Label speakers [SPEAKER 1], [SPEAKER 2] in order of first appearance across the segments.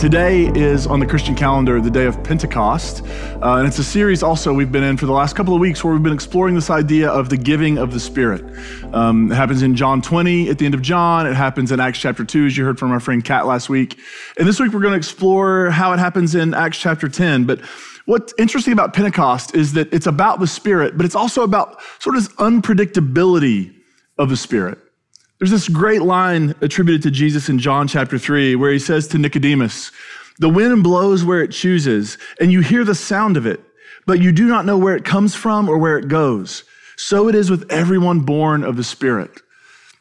[SPEAKER 1] Today is on the Christian calendar the day of Pentecost. Uh, and it's a series also we've been in for the last couple of weeks where we've been exploring this idea of the giving of the Spirit. Um, it happens in John 20 at the end of John. It happens in Acts chapter 2, as you heard from our friend Kat last week. And this week we're going to explore how it happens in Acts chapter 10. But what's interesting about Pentecost is that it's about the Spirit, but it's also about sort of this unpredictability of the Spirit. There's this great line attributed to Jesus in John chapter 3 where he says to Nicodemus, The wind blows where it chooses, and you hear the sound of it, but you do not know where it comes from or where it goes. So it is with everyone born of the Spirit.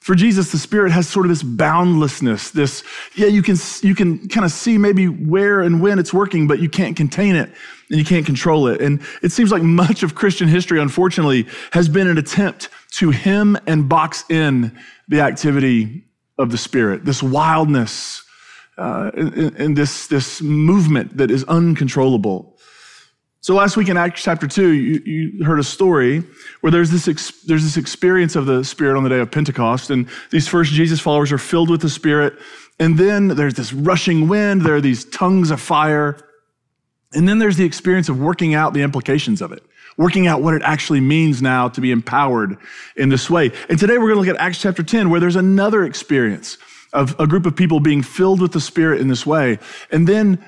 [SPEAKER 1] For Jesus, the Spirit has sort of this boundlessness, this, yeah, you can, you can kind of see maybe where and when it's working, but you can't contain it and you can't control it. And it seems like much of Christian history, unfortunately, has been an attempt to hem and box in the activity of the Spirit, this wildness uh, and, and this, this movement that is uncontrollable. So last week in Acts chapter 2, you, you heard a story where there's this, ex, there's this experience of the Spirit on the day of Pentecost, and these first Jesus followers are filled with the Spirit, and then there's this rushing wind, there are these tongues of fire, and then there's the experience of working out the implications of it working out what it actually means now to be empowered in this way. And today we're going to look at Acts chapter 10, where there's another experience of a group of people being filled with the Spirit in this way. And then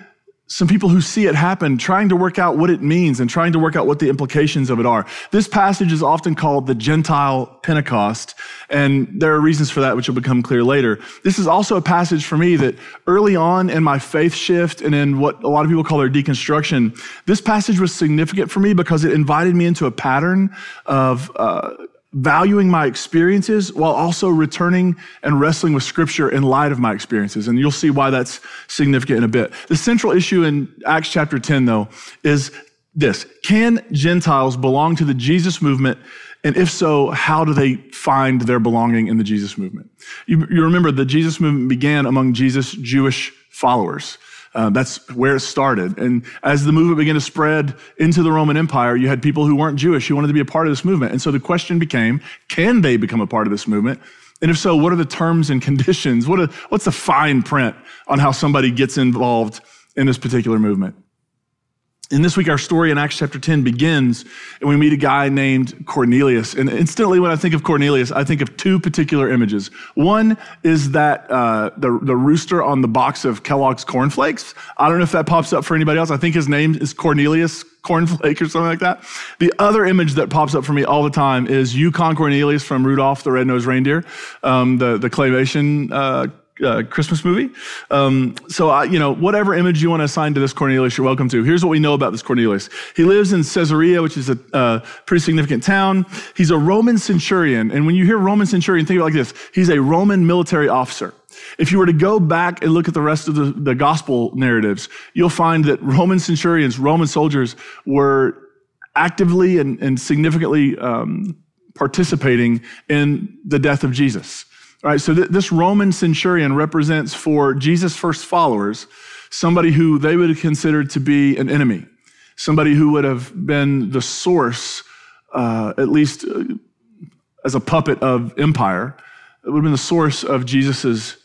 [SPEAKER 1] some people who see it happen trying to work out what it means and trying to work out what the implications of it are. This passage is often called the Gentile Pentecost, and there are reasons for that which will become clear later. This is also a passage for me that early on in my faith shift and in what a lot of people call their deconstruction, this passage was significant for me because it invited me into a pattern of uh, valuing my experiences while also returning and wrestling with scripture in light of my experiences. And you'll see why that's significant in a bit. The central issue in Acts chapter 10, though, is this. Can Gentiles belong to the Jesus movement? And if so, how do they find their belonging in the Jesus movement? You, you remember the Jesus movement began among Jesus' Jewish followers. Uh, that's where it started. And as the movement began to spread into the Roman Empire, you had people who weren't Jewish who wanted to be a part of this movement. And so the question became, can they become a part of this movement? And if so, what are the terms and conditions? What are, what's the fine print on how somebody gets involved in this particular movement? And this week, our story in Acts chapter 10 begins, and we meet a guy named Cornelius. And instantly, when I think of Cornelius, I think of two particular images. One is that uh, the, the rooster on the box of Kellogg's cornflakes. I don't know if that pops up for anybody else. I think his name is Cornelius Cornflake or something like that. The other image that pops up for me all the time is Yukon Cornelius from Rudolph the Red-Nosed Reindeer, um, the, the claymation uh, uh, Christmas movie. Um, so, I, you know, whatever image you want to assign to this Cornelius, you're welcome to. Here's what we know about this Cornelius. He lives in Caesarea, which is a uh, pretty significant town. He's a Roman centurion. And when you hear Roman centurion, think of it like this. He's a Roman military officer. If you were to go back and look at the rest of the, the gospel narratives, you'll find that Roman centurions, Roman soldiers were actively and, and significantly um, participating in the death of Jesus. All right, so th- this Roman centurion represents for Jesus' first followers somebody who they would have considered to be an enemy, somebody who would have been the source, uh, at least uh, as a puppet of empire, it would have been the source of Jesus'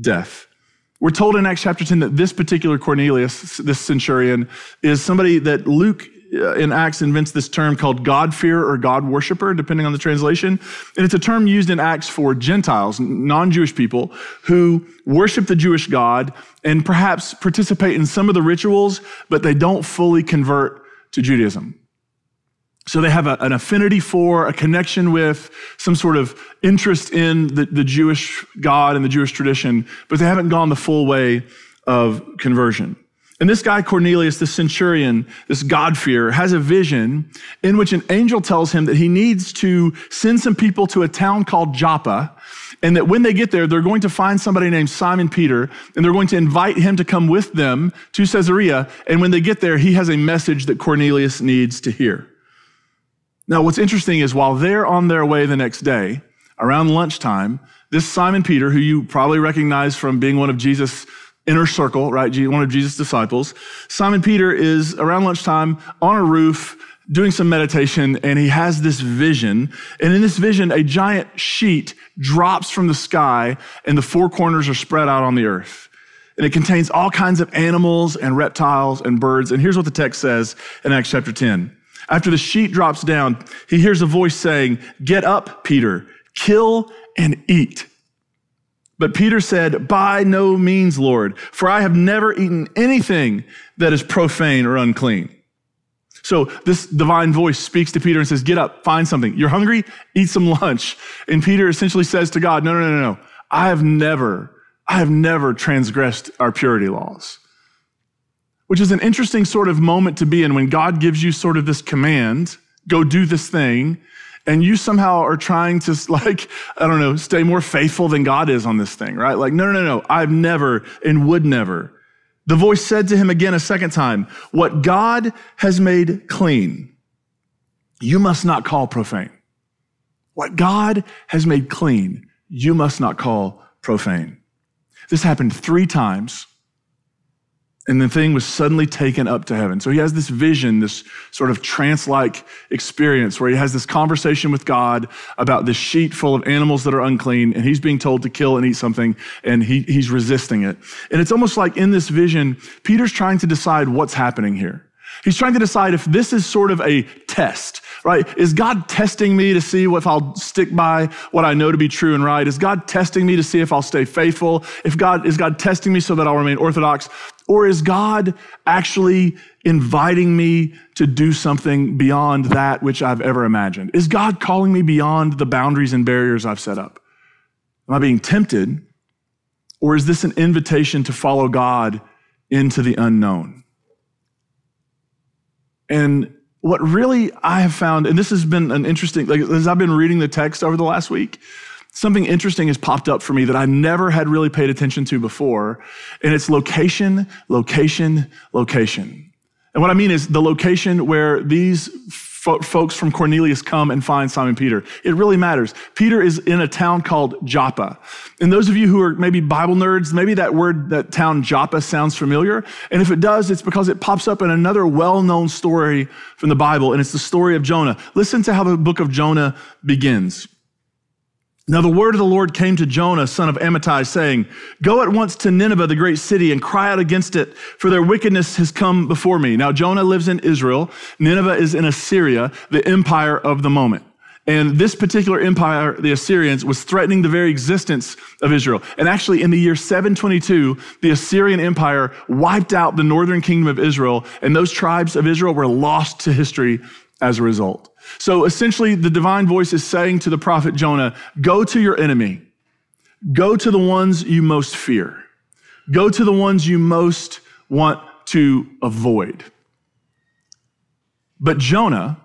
[SPEAKER 1] death. We're told in Acts chapter 10 that this particular Cornelius, this centurion, is somebody that Luke Uh, in Acts invents this term called God-fearer or God worshiper, depending on the translation. And it's a term used in Acts for Gentiles, non-Jewish people who worship the Jewish God and perhaps participate in some of the rituals, but they don't fully convert to Judaism. So they have a, an affinity for, a connection with, some sort of interest in the, the Jewish God and the Jewish tradition, but they haven't gone the full way of conversion. And this guy, Cornelius, this centurion, this God-fearer, has a vision in which an angel tells him that he needs to send some people to a town called Joppa, and that when they get there, they're going to find somebody named Simon Peter, and they're going to invite him to come with them to Caesarea. And when they get there, he has a message that Cornelius needs to hear. Now, what's interesting is while they're on their way the next day, around lunchtime, this Simon Peter, who you probably recognize from being one of Jesus' inner circle, right? One of Jesus' disciples. Simon Peter is around lunchtime on a roof doing some meditation and he has this vision. And in this vision, a giant sheet drops from the sky and the four corners are spread out on the earth. And it contains all kinds of animals and reptiles and birds. And here's what the text says in Acts chapter 10. After the sheet drops down, he hears a voice saying, Get up, Peter, kill and eat. But Peter said, By no means, Lord, for I have never eaten anything that is profane or unclean. So this divine voice speaks to Peter and says, Get up, find something. You're hungry? Eat some lunch. And Peter essentially says to God, No, no, no, no. I have never, I have never transgressed our purity laws. Which is an interesting sort of moment to be in when God gives you sort of this command, go do this thing, and you somehow are trying to like i don't know stay more faithful than god is on this thing right like no no no no i've never and would never the voice said to him again a second time, What God has made clean, you must not call profane. What God has made clean, you must not call profane. This happened three times and the thing was suddenly taken up to heaven. So he has this vision, this sort of trance like experience where he has this conversation with God about this sheet full of animals that are unclean, and he's being told to kill and eat something, and he, he's resisting it. And it's almost like in this vision, Peter's trying to decide what's happening here. He's trying to decide if this is sort of a test, right? Is God testing me to see if I'll stick by what I know to be true and right? Is God testing me to see if I'll stay faithful? If God, is God testing me so that I'll remain orthodox? Or is God actually inviting me to do something beyond that which I've ever imagined? Is God calling me beyond the boundaries and barriers I've set up? Am I being tempted? Or is this an invitation to follow God into the unknown? And what really I have found, and this has been an interesting, like as I've been reading the text over the last week, something interesting has popped up for me that I never had really paid attention to before. And it's location, location, location. And what I mean is the location where these fo- folks from Cornelius come and find Simon Peter. It really matters. Peter is in a town called Joppa. And those of you who are maybe Bible nerds, maybe that word, that town Joppa sounds familiar. And if it does, it's because it pops up in another well-known story from the Bible, and it's the story of Jonah. Listen to how the book of Jonah begins. Now the word of the Lord came to Jonah, son of Amittai, saying, Go at once to Nineveh, the great city, and cry out against it, for their wickedness has come before me. Now Jonah lives in Israel. Nineveh is in Assyria, the empire of the moment. And this particular empire, the Assyrians, was threatening the very existence of Israel. And actually, in the year 722, the Assyrian Empire wiped out the northern kingdom of Israel, and those tribes of Israel were lost to history as a result. So essentially, the divine voice is saying to the prophet Jonah, go to your enemy. Go to the ones you most fear. Go to the ones you most want to avoid. But Jonah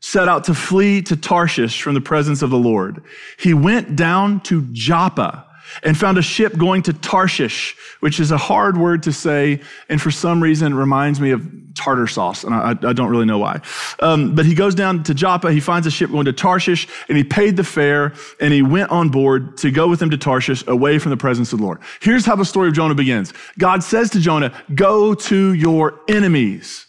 [SPEAKER 1] set out to flee to Tarshish from the presence of the Lord. He went down to Joppa and found a ship going to Tarshish, which is a hard word to say, and for some reason reminds me of tartar sauce, and I, I don't really know why. Um, but he goes down to Joppa, he finds a ship going to Tarshish, and he paid the fare, and he went on board to go with him to Tarshish, away from the presence of the Lord. Here's how the story of Jonah begins God says to Jonah, Go to your enemies.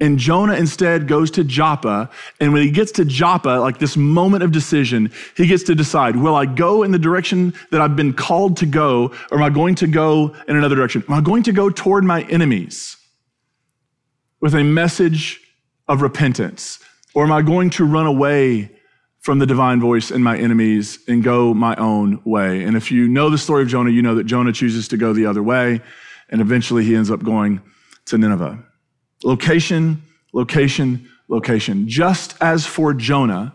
[SPEAKER 1] And Jonah instead goes to Joppa. And when he gets to Joppa, like this moment of decision, he gets to decide, will I go in the direction that I've been called to go, or am I going to go in another direction? Am I going to go toward my enemies with a message of repentance? Or am I going to run away from the divine voice and my enemies and go my own way? And if you know the story of Jonah, you know that Jonah chooses to go the other way. And eventually he ends up going to Nineveh. Location, location, location. Just as for Jonah,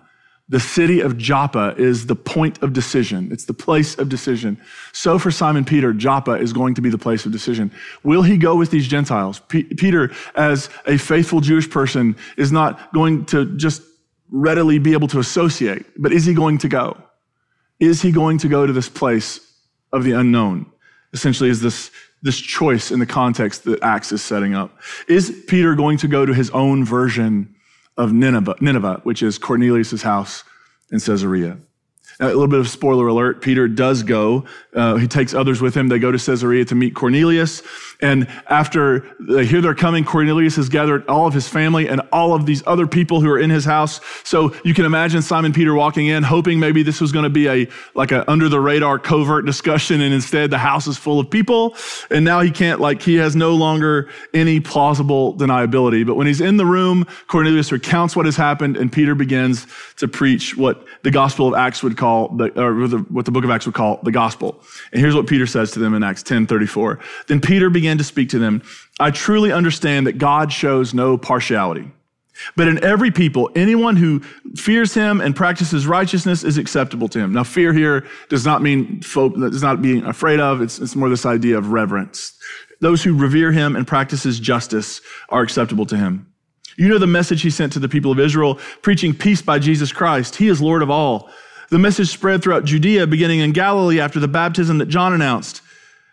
[SPEAKER 1] the city of Joppa is the point of decision. It's the place of decision. So for Simon Peter, Joppa is going to be the place of decision. Will he go with these Gentiles? P- Peter, as a faithful Jewish person, is not going to just readily be able to associate, but is he going to go? Is he going to go to this place of the unknown? Essentially, is this this choice in the context that Acts is setting up. Is Peter going to go to his own version of Nineveh, Nineveh which is Cornelius' house in Caesarea? Now, a little bit of spoiler alert Peter does go. Uh, he takes others with him. They go to Caesarea to meet Cornelius. And after they hear they're coming, Cornelius has gathered all of his family and all of these other people who are in his house. So you can imagine Simon Peter walking in, hoping maybe this was going to be a like a under the radar covert discussion, and instead the house is full of people. And now he can't like he has no longer any plausible deniability. But when he's in the room, Cornelius recounts what has happened, and Peter begins to preach what the Gospel of Acts would call the or what the book of Acts would call the gospel. And here's what Peter says to them in Acts 10 34. Then Peter began to speak to them. I truly understand that God shows no partiality. But in every people, anyone who fears him and practices righteousness is acceptable to him. Now, fear here does not mean does not being afraid of. It's, it's more this idea of reverence. Those who revere him and practices justice are acceptable to him. You know the message he sent to the people of Israel, preaching peace by Jesus Christ. He is Lord of all. The message spread throughout Judea, beginning in Galilee after the baptism that John announced,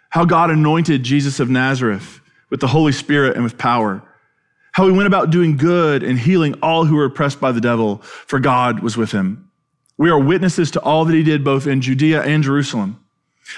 [SPEAKER 1] how God anointed Jesus of Nazareth with the Holy Spirit and with power, how he went about doing good and healing all who were oppressed by the devil, for God was with him. We are witnesses to all that he did both in Judea and Jerusalem.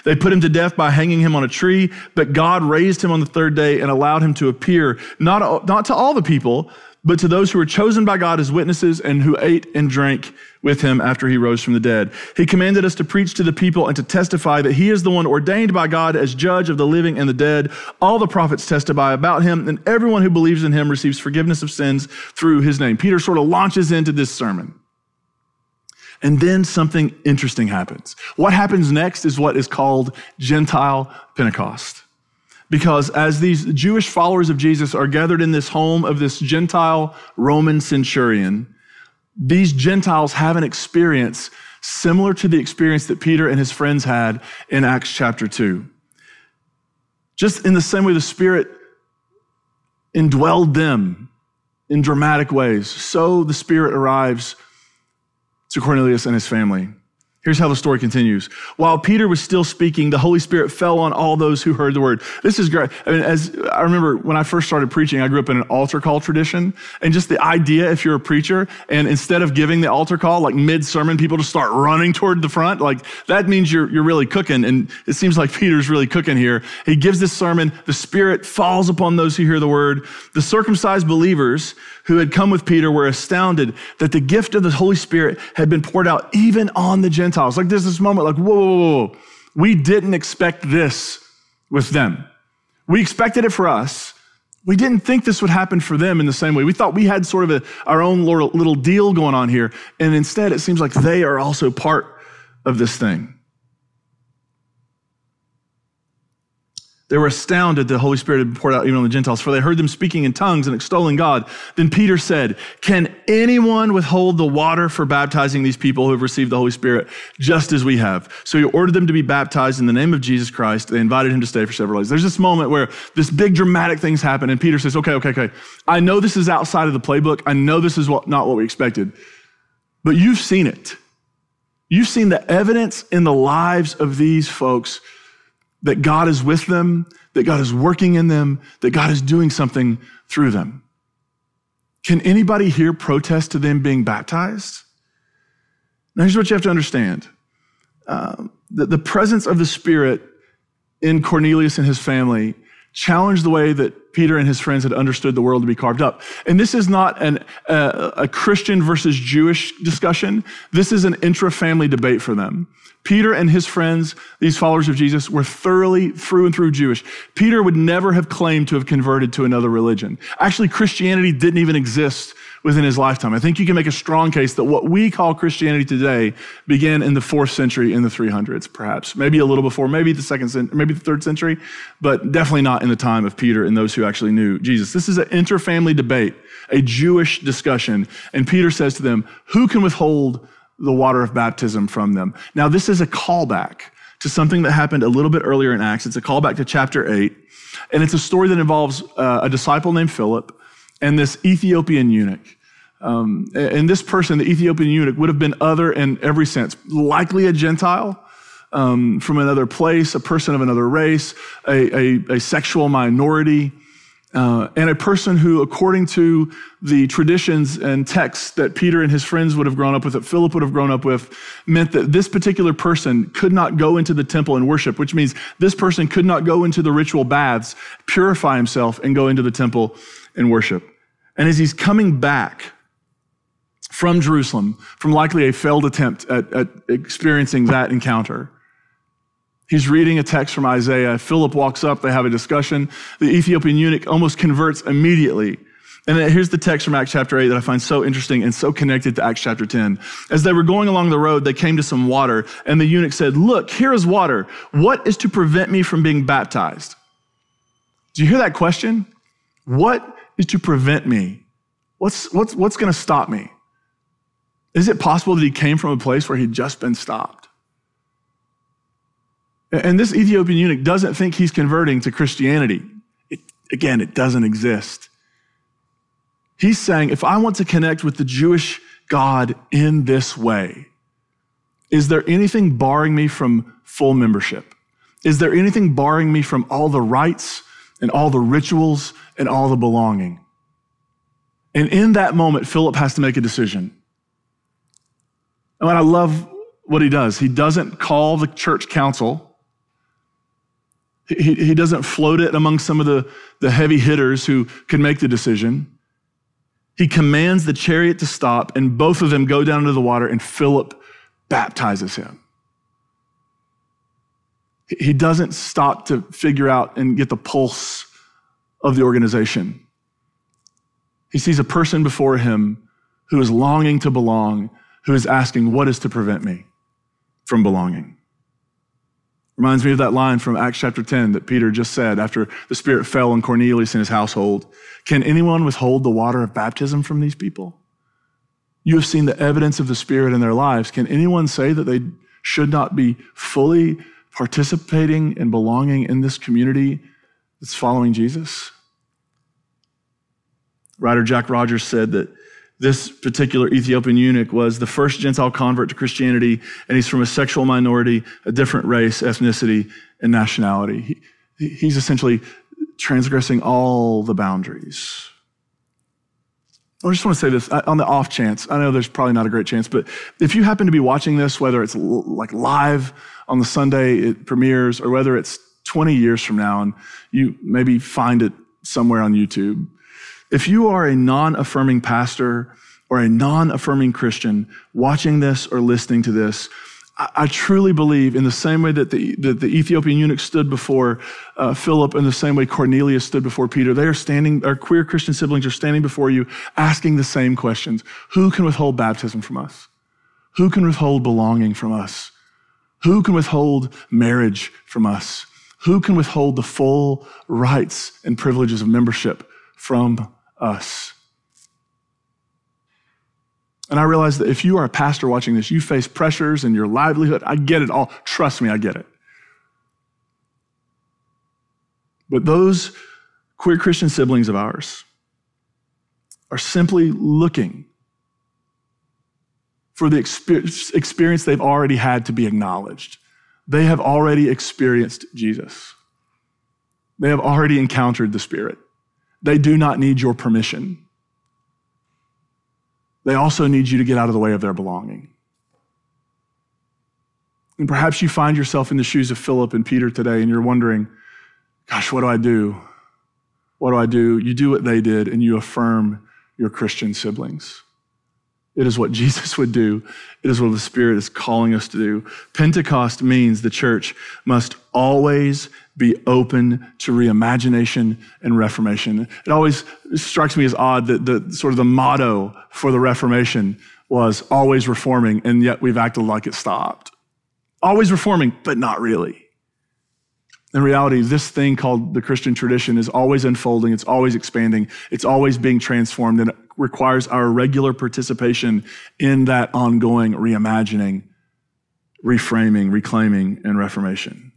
[SPEAKER 1] They put him to death by hanging him on a tree, but God raised him on the third day and allowed him to appear, not, not to all the people, but to those who were chosen by God as witnesses and who ate and drank with him after he rose from the dead. He commanded us to preach to the people and to testify that he is the one ordained by God as judge of the living and the dead. All the prophets testify about him, and everyone who believes in him receives forgiveness of sins through his name. Peter sort of launches into this sermon. And then something interesting happens. What happens next is what is called Gentile Pentecost. Because as these Jewish followers of Jesus are gathered in this home of this Gentile Roman centurion, these Gentiles have an experience similar to the experience that Peter and his friends had in Acts chapter 2. Just in the same way the Spirit indwelled them in dramatic ways, so the Spirit arrives to Cornelius and his family. Here's how the story continues. While Peter was still speaking, the Holy Spirit fell on all those who heard the word. This is great. I mean, as I remember when I first started preaching, I grew up in an altar call tradition. And just the idea, if you're a preacher, and instead of giving the altar call, like mid sermon, people just start running toward the front, like that means you're, you're really cooking. And it seems like Peter's really cooking here. He gives this sermon. The Spirit falls upon those who hear the word. The circumcised believers who had come with Peter were astounded that the gift of the Holy Spirit had been poured out even on the Gentiles. Like there's this moment like, whoa, whoa, whoa. We didn't expect this with them. We expected it for us. We didn't think this would happen for them in the same way. We thought we had sort of a, our own little deal going on here. And instead, it seems like they are also part of this thing. They were astounded the Holy Spirit had poured out even on the Gentiles, for they heard them speaking in tongues and extolling God. Then Peter said, Can anyone withhold the water for baptizing these people who have received the Holy Spirit just as we have? So he ordered them to be baptized in the name of Jesus Christ. They invited him to stay for several days. There's this moment where this big dramatic things happen, and Peter says, Okay, okay, okay. I know this is outside of the playbook. I know this is what, not what we expected, but you've seen it. You've seen the evidence in the lives of these folks that God is with them, that God is working in them, that God is doing something through them. Can anybody here protest to them being baptized? Now, here's what you have to understand uh, that the presence of the Spirit in Cornelius and his family challenged the way that Peter and his friends had understood the world to be carved up. And this is not an, uh, a Christian versus Jewish discussion. This is an intra family debate for them. Peter and his friends, these followers of Jesus, were thoroughly through and through Jewish. Peter would never have claimed to have converted to another religion. Actually, Christianity didn't even exist within his lifetime. I think you can make a strong case that what we call Christianity today began in the fourth century, in the 300s, perhaps. Maybe a little before, maybe the second, maybe the third century, but definitely not in the time of Peter and those who actually knew Jesus. This is an interfamily debate, a Jewish discussion. And Peter says to them, Who can withhold the water of baptism from them. Now, this is a callback to something that happened a little bit earlier in Acts. It's a callback to chapter 8, and it's a story that involves uh, a disciple named Philip and this Ethiopian eunuch. Um, and this person, the Ethiopian eunuch, would have been other in every sense, likely a Gentile. Um, from another place, a person of another race, a, a, a sexual minority. Uh, and a person who, according to the traditions and texts that Peter and his friends would have grown up with, that Philip would have grown up with, meant that this particular person could not go into the temple and worship, which means this person could not go into the ritual baths, purify himself, and go into the temple and worship. And as he's coming back from Jerusalem, from likely a failed attempt at, at experiencing that encounter, He's reading a text from Isaiah. Philip walks up, they have a discussion. The Ethiopian eunuch almost converts immediately. And here's the text from Acts chapter 8 that I find so interesting and so connected to Acts chapter 10. As they were going along the road, they came to some water, and the eunuch said, Look, here is water. What is to prevent me from being baptized? Do you hear that question? What is to prevent me? What's, what's, what's going to stop me? Is it possible that he came from a place where he'd just been stopped? And this Ethiopian eunuch doesn't think he's converting to Christianity. It, again, it doesn't exist. He's saying, if I want to connect with the Jewish God in this way, is there anything barring me from full membership? Is there anything barring me from all the rites and all the rituals and all the belonging? And in that moment, Philip has to make a decision. And I love what he does. He doesn't call the church council he, he doesn't float it among some of the, the heavy hitters who can make the decision. He commands the chariot to stop, and both of them go down into the water, and Philip baptizes him. He doesn't stop to figure out and get the pulse of the organization. He sees a person before him who is longing to belong, who is asking, What is to prevent me from belonging? Reminds me of that line from Acts chapter 10 that Peter just said after the Spirit fell on Cornelius and his household. Can anyone withhold the water of baptism from these people? You have seen the evidence of the Spirit in their lives. Can anyone say that they should not be fully participating and belonging in this community that's following Jesus? Writer Jack Rogers said that this particular Ethiopian eunuch was the first Gentile convert to Christianity, and he's from a sexual minority, a different race, ethnicity, and nationality. He, he's essentially transgressing all the boundaries. I just want to say this uh, on the off chance. I know there's probably not a great chance, but if you happen to be watching this, whether it's like live on the Sunday it premieres or whether it's 20 years from now and you maybe find it somewhere on YouTube, if you are a non affirming pastor or a non affirming Christian watching this or listening to this, I, truly believe, in the same way that the, that the Ethiopian eunuch stood before uh, Philip, in the same way Cornelius stood before Peter, they are standing, our queer Christian siblings are standing before you asking the same questions Who can withhold baptism from us? Who can withhold belonging from us? Who can withhold marriage from us? Who can withhold the full rights and privileges of membership from us. And I realize that if you are a pastor watching this, you face pressures in your livelihood. I get it all. Trust me, I get it. But those queer Christian siblings of ours are simply looking for the experience they've already had to be acknowledged. They have already experienced Jesus. They have already encountered the Spirit. They do not need your permission. They also need you to get out of the way of their belonging. And perhaps you find yourself in the shoes of Philip and Peter today, and you're wondering, gosh, what do I do? What do I do? You do what they did, and you affirm your Christian siblings. It is what Jesus would do. It is what the Spirit is calling us to do. Pentecost means the church must always be open to reimagination and reformation. It always strikes me as odd that the sort of the motto for the Reformation was always reforming, and yet we've acted like it stopped. Always reforming, but not really. In reality, this thing called the Christian tradition is always unfolding, it's always expanding, it's always being transformed, and it requires our regular participation in that ongoing reimagining, reframing, reclaiming, and reformation.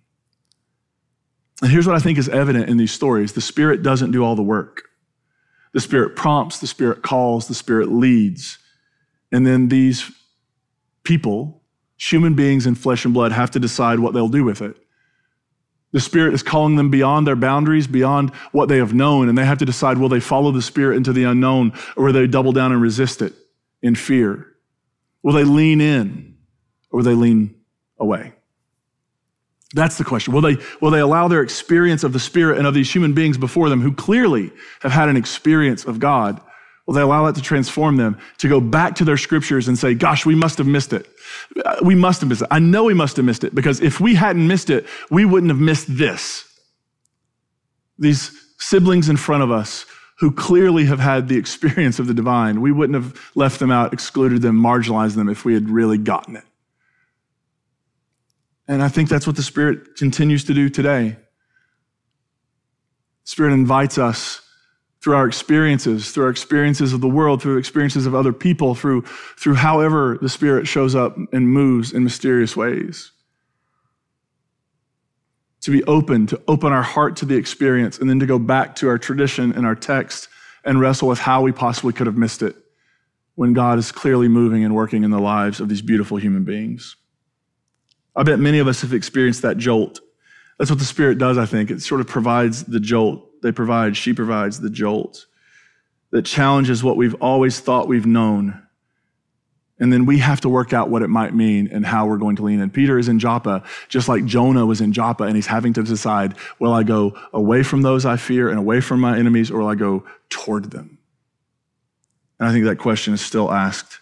[SPEAKER 1] And here's what I think is evident in these stories the Spirit doesn't do all the work. The Spirit prompts, the Spirit calls, the Spirit leads. And then these people, human beings in flesh and blood, have to decide what they'll do with it. The Spirit is calling them beyond their boundaries, beyond what they have known, and they have to decide will they follow the Spirit into the unknown or will they double down and resist it in fear? Will they lean in or will they lean away? That's the question. Will they, will they allow their experience of the Spirit and of these human beings before them who clearly have had an experience of God? Will they allow that to transform them to go back to their scriptures and say, gosh, we must have missed it. We must have missed it. I know we must have missed it because if we hadn't missed it, we wouldn't have missed this. These siblings in front of us who clearly have had the experience of the divine, we wouldn't have left them out, excluded them, marginalized them if we had really gotten it. And I think that's what the Spirit continues to do today. Spirit invites us through our experiences, through our experiences of the world, through experiences of other people, through, through however the Spirit shows up and moves in mysterious ways. To be open, to open our heart to the experience, and then to go back to our tradition and our text and wrestle with how we possibly could have missed it when God is clearly moving and working in the lives of these beautiful human beings. I bet many of us have experienced that jolt. That's what the Spirit does, I think. It sort of provides the jolt they provide, she provides the jolt that challenges what we've always thought we've known. And then we have to work out what it might mean and how we're going to lean in. Peter is in Joppa, just like Jonah was in Joppa, and he's having to decide will I go away from those I fear and away from my enemies, or will I go toward them? And I think that question is still asked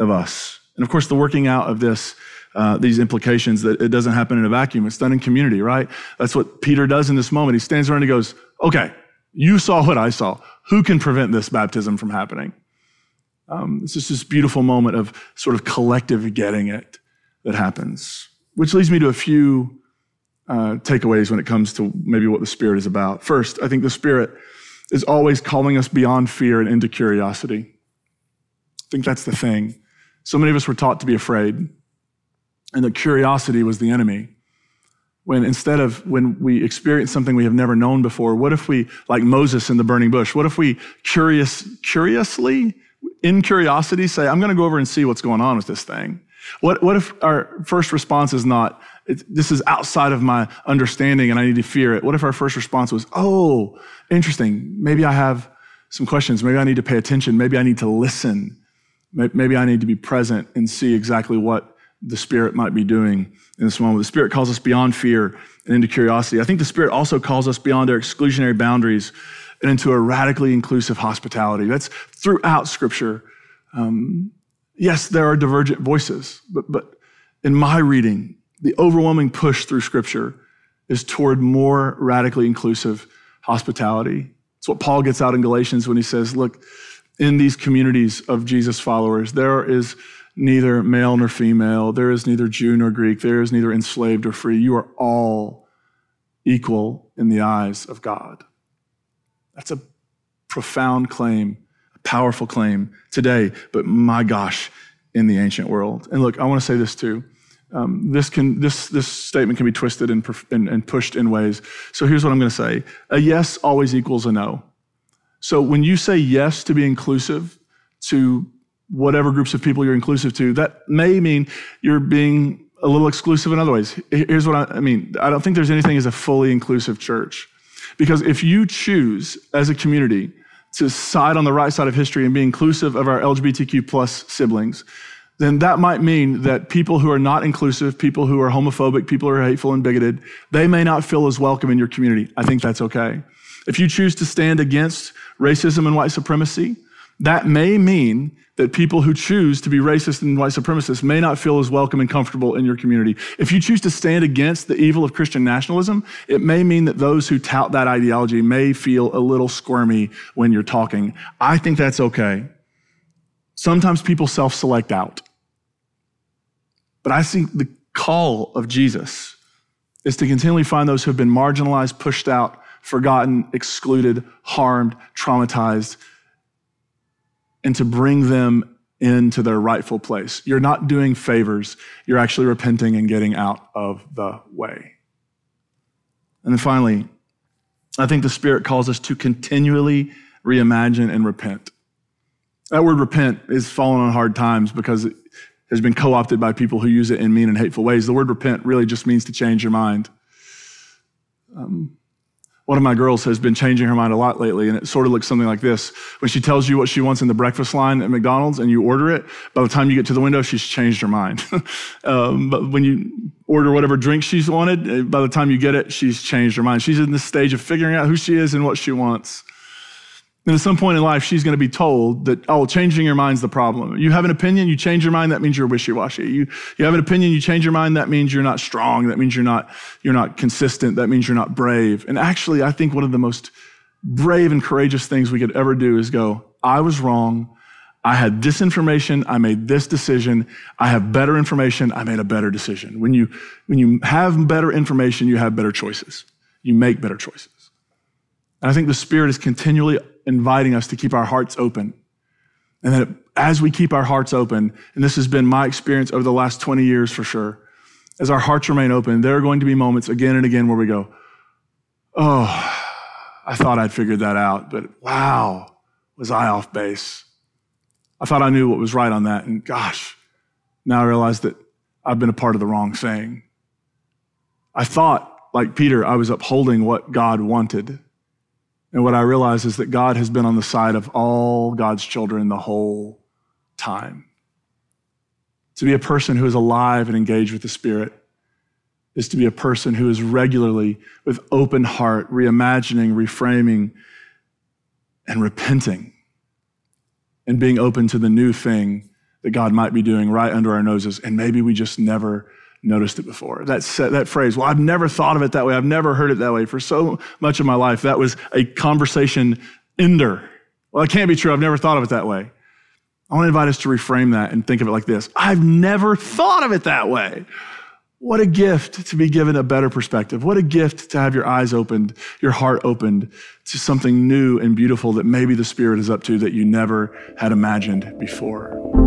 [SPEAKER 1] of us. And of course, the working out of this uh, these implications that it doesn't happen in a vacuum. It's done in community, right? That's what Peter does in this moment. He stands around and he goes, okay, you saw what I saw. Who can prevent this baptism from happening? Um, it's just this beautiful moment of sort of collective getting it that happens, which leads me to a few uh, takeaways when it comes to maybe what the Spirit is about. First, I think the Spirit is always calling us beyond fear and into curiosity. I think that's the thing. So many of us were taught to be afraid and that curiosity was the enemy. When instead of when we experience something we have never known before, what if we, like Moses in the burning bush, what if we curious, curiously, in curiosity, say, I'm going to go over and see what's going on with this thing? What, what if our first response is not, this is outside of my understanding and I need to fear it? What if our first response was, oh, interesting. Maybe I have some questions. Maybe I need to pay attention. Maybe I need to listen. Maybe I need to be present and see exactly what the Spirit might be doing in this moment. The Spirit calls us beyond fear and into curiosity. I think the Spirit also calls us beyond our exclusionary boundaries and into a radically inclusive hospitality. That's throughout Scripture. Um, yes, there are divergent voices, but, but in my reading, the overwhelming push through Scripture is toward more radically inclusive hospitality. It's what Paul gets out in Galatians when he says, Look, in these communities of Jesus followers, there is neither male nor female. There is neither Jew nor Greek. There is neither enslaved or free. You are all equal in the eyes of God. That's a profound claim, a powerful claim today, but my gosh, in the ancient world. And look, I want to say this too. Um, this, can, this, this statement can be twisted and, and, and pushed in ways. So here's what I'm going to say a yes always equals a no. So when you say yes to be inclusive, to whatever groups of people you're inclusive to, that may mean you're being a little exclusive in other ways. Here's what I, mean I don't think there's anything as a fully inclusive church. Because if you choose as a community to side on the right side of history and be inclusive of our LGBTQ plus siblings, then that might mean that people who are not inclusive, people who are homophobic, people who are hateful and bigoted, they may not feel as welcome in your community. I think that's okay. If you choose to stand against racism and white supremacy, that may mean that people who choose to be racist and white supremacists may not feel as welcome and comfortable in your community. If you choose to stand against the evil of Christian nationalism, it may mean that those who tout that ideology may feel a little squirmy when you're talking. I think that's okay. Sometimes people self select out. But I think the call of Jesus is to continually find those who have been marginalized, pushed out, forgotten, excluded, harmed, traumatized and to bring them into their rightful place. You're not doing favors, you're actually repenting and getting out of the way. And then finally, I think the Spirit calls us to continually reimagine and repent. That word repent is fallen on hard times because it has been co opted by people who use it in mean and hateful ways. The word repent really just means to change your mind. Um, one of my girls has been changing her mind a lot lately, and it sort of looks something like this. When she tells you what she wants in the breakfast line at McDonald's and you order it, by the time you get to the window, she's changed her mind. um, but when you order whatever drink she's wanted, eh, by the time you get it, she's changed her mind. She's in the stage of figuring out who she is and what she wants. And at some point in life, she's going to be told that, oh, changing your mind's the problem. You have an opinion, you change your mind, that means you're wishy-washy. You, you have an opinion, you change your mind, that means you're not strong. That means you're not, you're not consistent. That means you're not brave. And actually, I think one of the most brave and courageous things we could ever do is go, I was wrong. I had this information. I made this decision. I have better information. I made a better decision. When you, when you have better information, you have better choices. You make better choices. And I think the Spirit is continually inviting us to keep our hearts open. And that as we keep our hearts open, and this has been my experience over the last 20 years for sure, as our hearts remain open, there are going to be moments again and again where we go, Oh, I thought I'd figured that out, but wow, was I off base? I thought I knew what was right on that, and gosh, now I realize that I've been a part of the wrong thing. I thought, like Peter, I was upholding what God wanted. And what I realize is that God has been on the side of all God's children the whole time. To be a person who is alive and engaged with the Spirit is to be a person who is regularly, with open heart, reimagining, reframing, and repenting, and being open to the new thing that God might be doing right under our noses. And maybe we just never noticed it before. That, that phrase, well, I've never thought of it that way. I've never heard it that way. For so much of my life, that was a conversation ender. Well, it can't be true. I've never thought of it that way. I want to invite us to reframe that and think of it like this I've never thought of it that way. What a gift to be given a better perspective. What a gift to have your eyes opened, your heart opened to something new and beautiful that maybe the Spirit is up to that you never had imagined before.